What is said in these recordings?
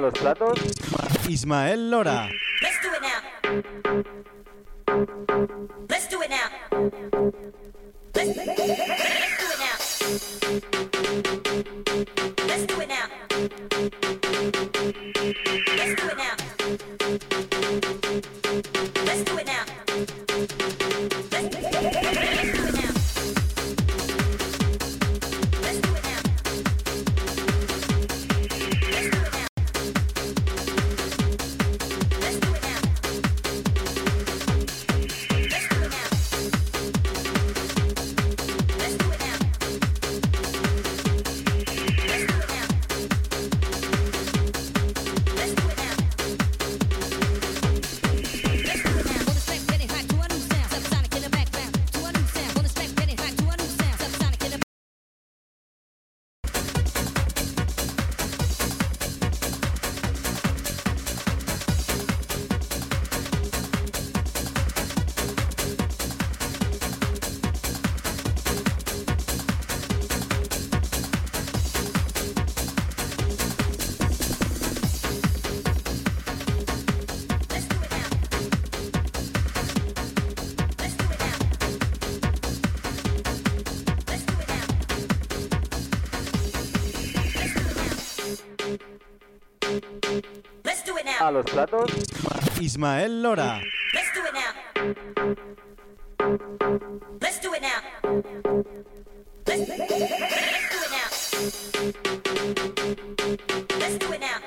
A los platos. Ismael Lora. Let's do it now. Let's do it now. Let's, let's. Let's los platos. Ismael Lora. Let's do it now. Let's do it now. Let's, let's do it now. Let's do it now.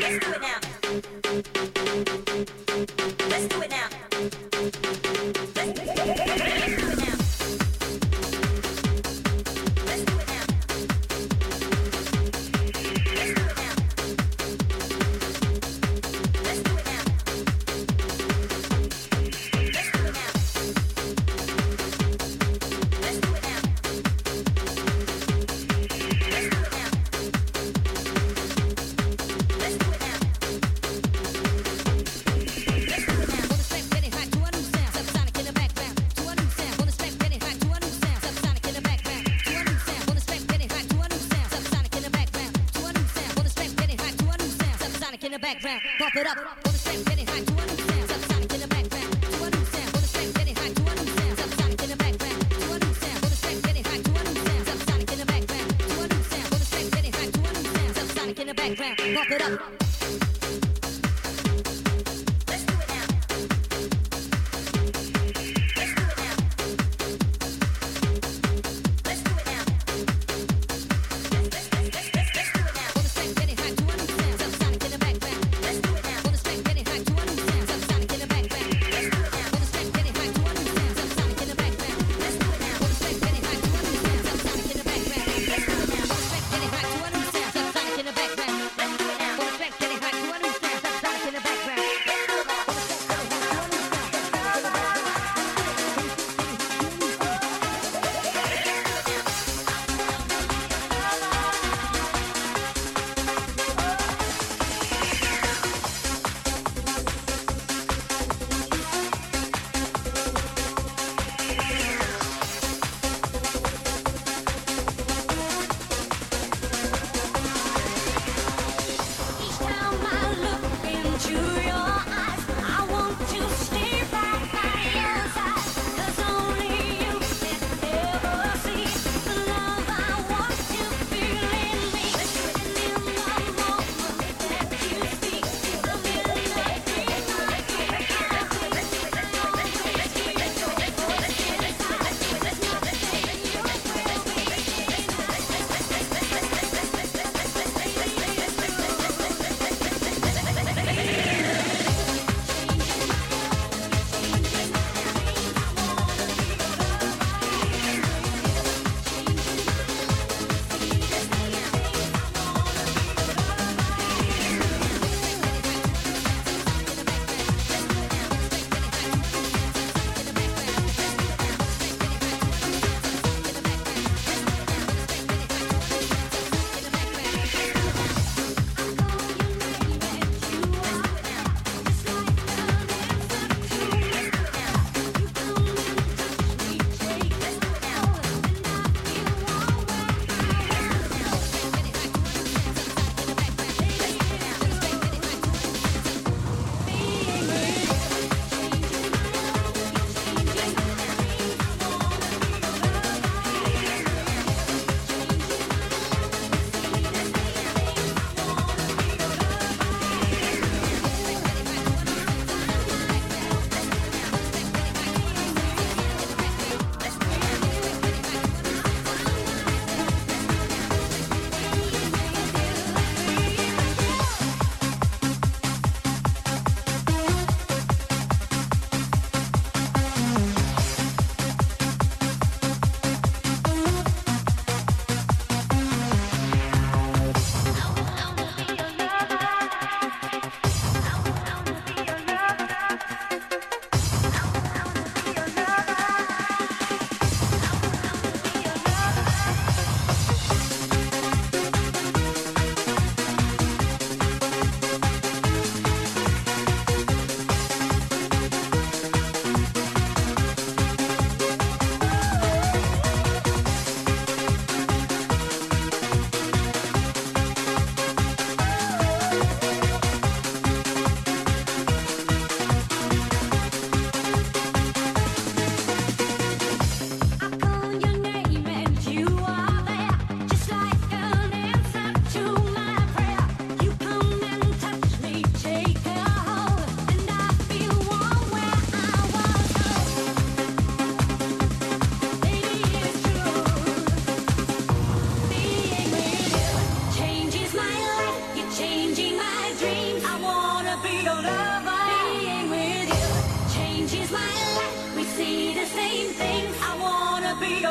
Let's do it now. Let's do it now. pop it up.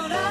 out.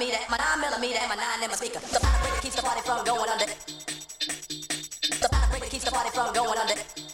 millimeter, my nine millimeter, and my nine in my speaker. The vibrator keeps the party from going under. The vibrator keeps the party from going under.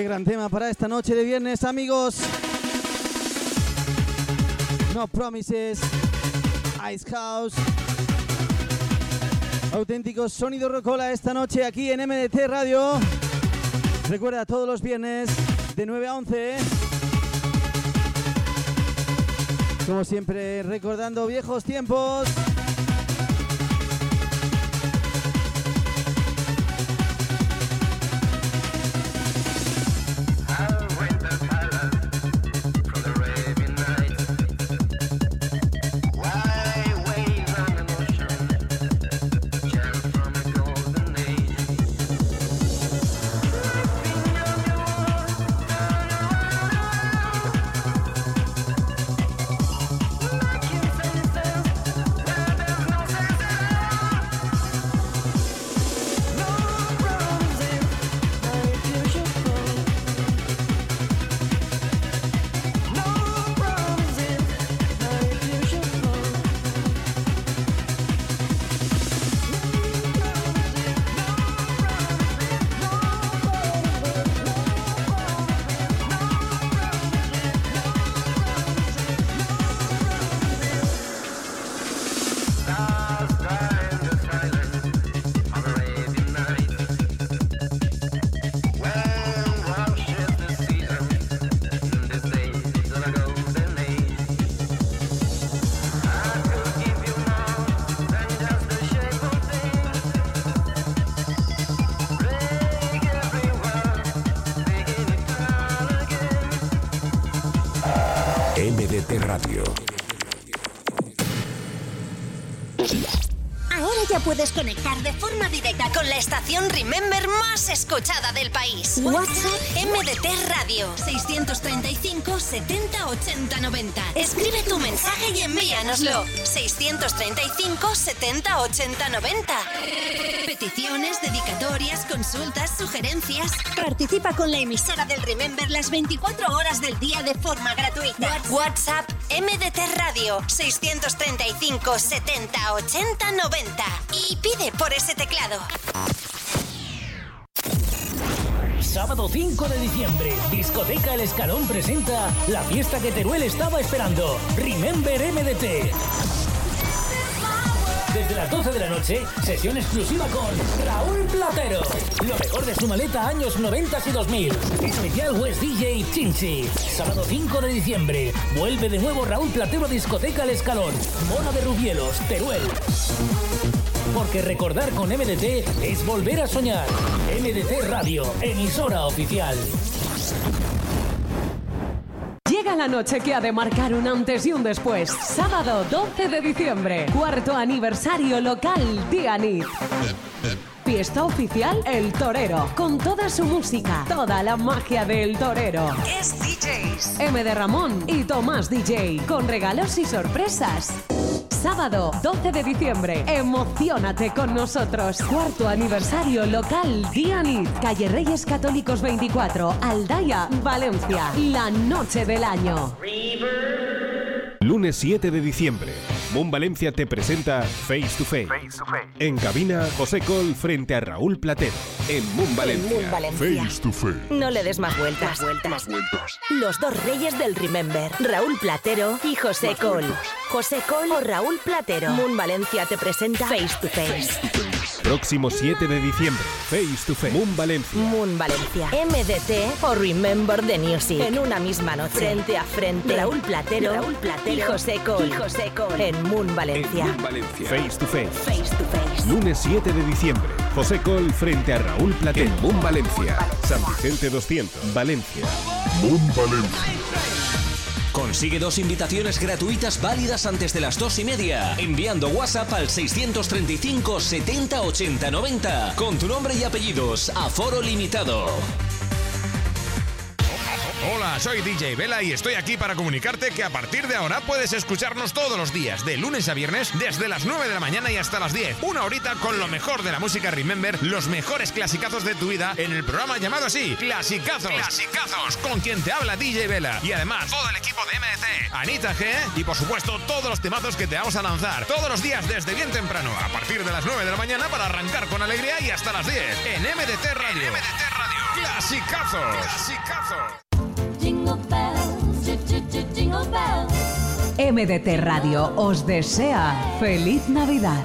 Qué gran tema para esta noche de viernes, amigos. No Promises, Ice House. Auténtico sonido rocola esta noche aquí en MDT Radio. Recuerda todos los viernes de 9 a 11. Como siempre, recordando viejos tiempos. MDT Radio. Ya puedes conectar de forma directa con la estación Remember más escuchada del país. WhatsApp MDT Radio 635 70 80 90. Escribe tu mensaje y envíanoslo. 635 70 80 90. Peticiones, dedicatorias, consultas, sugerencias. Participa con la emisora del Remember las 24 horas del día de forma gratuita. WhatsApp MDT Radio 635 70 80 90 y pide por ese teclado. Sábado 5 de diciembre, Discoteca El Escalón presenta la fiesta que Teruel estaba esperando. Remember MDT. Desde las 12 de la noche, sesión exclusiva con Raúl Platero. Lo mejor de su maleta años 90 y 2000. Especial West DJ Chinchi. Sábado 5 de diciembre, vuelve de nuevo Raúl Platero Discoteca El Escalón. Mona de Rubielos, Teruel. Porque recordar con MDT es volver a soñar. MDT Radio, emisora oficial. Llega la noche que ha de marcar un antes y un después. Sábado 12 de diciembre, cuarto aniversario local Dianit. Fiesta oficial El Torero, con toda su música, toda la magia del torero. Es DJs. M de Ramón y Tomás DJ, con regalos y sorpresas. Sábado 12 de diciembre, emocionate con nosotros. Cuarto aniversario local Dianit, calle Reyes Católicos 24, Aldaya, Valencia. La noche del año. Lunes 7 de diciembre. Moon Valencia te presenta Face to Face. En cabina, José Col frente a Raúl Platero. En Moon Valencia. Moon Valencia. Face to Face. No le des más vueltas. Los dos reyes del Remember, Raúl Platero y José Col. José Col o Raúl Platero. Moon Valencia te presenta Face to Face. Próximo 7 de diciembre. Face to Face. Moon Valencia. Moon Valencia. MDT o Remember the Music. En una misma noche. Frente a frente. Raúl Platero, Raúl Platero y José Col. Y José Col. En Moon Valencia. Face to Face. Face to face. Lunes 7 de diciembre. José Col frente a Raúl Platero. En Moon Valencia. San Vicente 200. Valencia. Moon Valencia. Consigue dos invitaciones gratuitas válidas antes de las dos y media, enviando WhatsApp al 635 70 80 90 con tu nombre y apellidos a foro limitado. Hola, soy DJ Vela y estoy aquí para comunicarte que a partir de ahora puedes escucharnos todos los días, de lunes a viernes, desde las 9 de la mañana y hasta las 10. Una horita con lo mejor de la música Remember, los mejores clasicazos de tu vida en el programa llamado así, Clasicazos. Clasicazos, con quien te habla DJ Vela. Y además, todo el equipo de MDT, Anita G y por supuesto todos los temazos que te vamos a lanzar todos los días desde bien temprano, a partir de las 9 de la mañana para arrancar con alegría y hasta las 10 en MDT Radio. En MDT Radio. Clasicazos. Clasicazos. MDT Radio os desea feliz Navidad.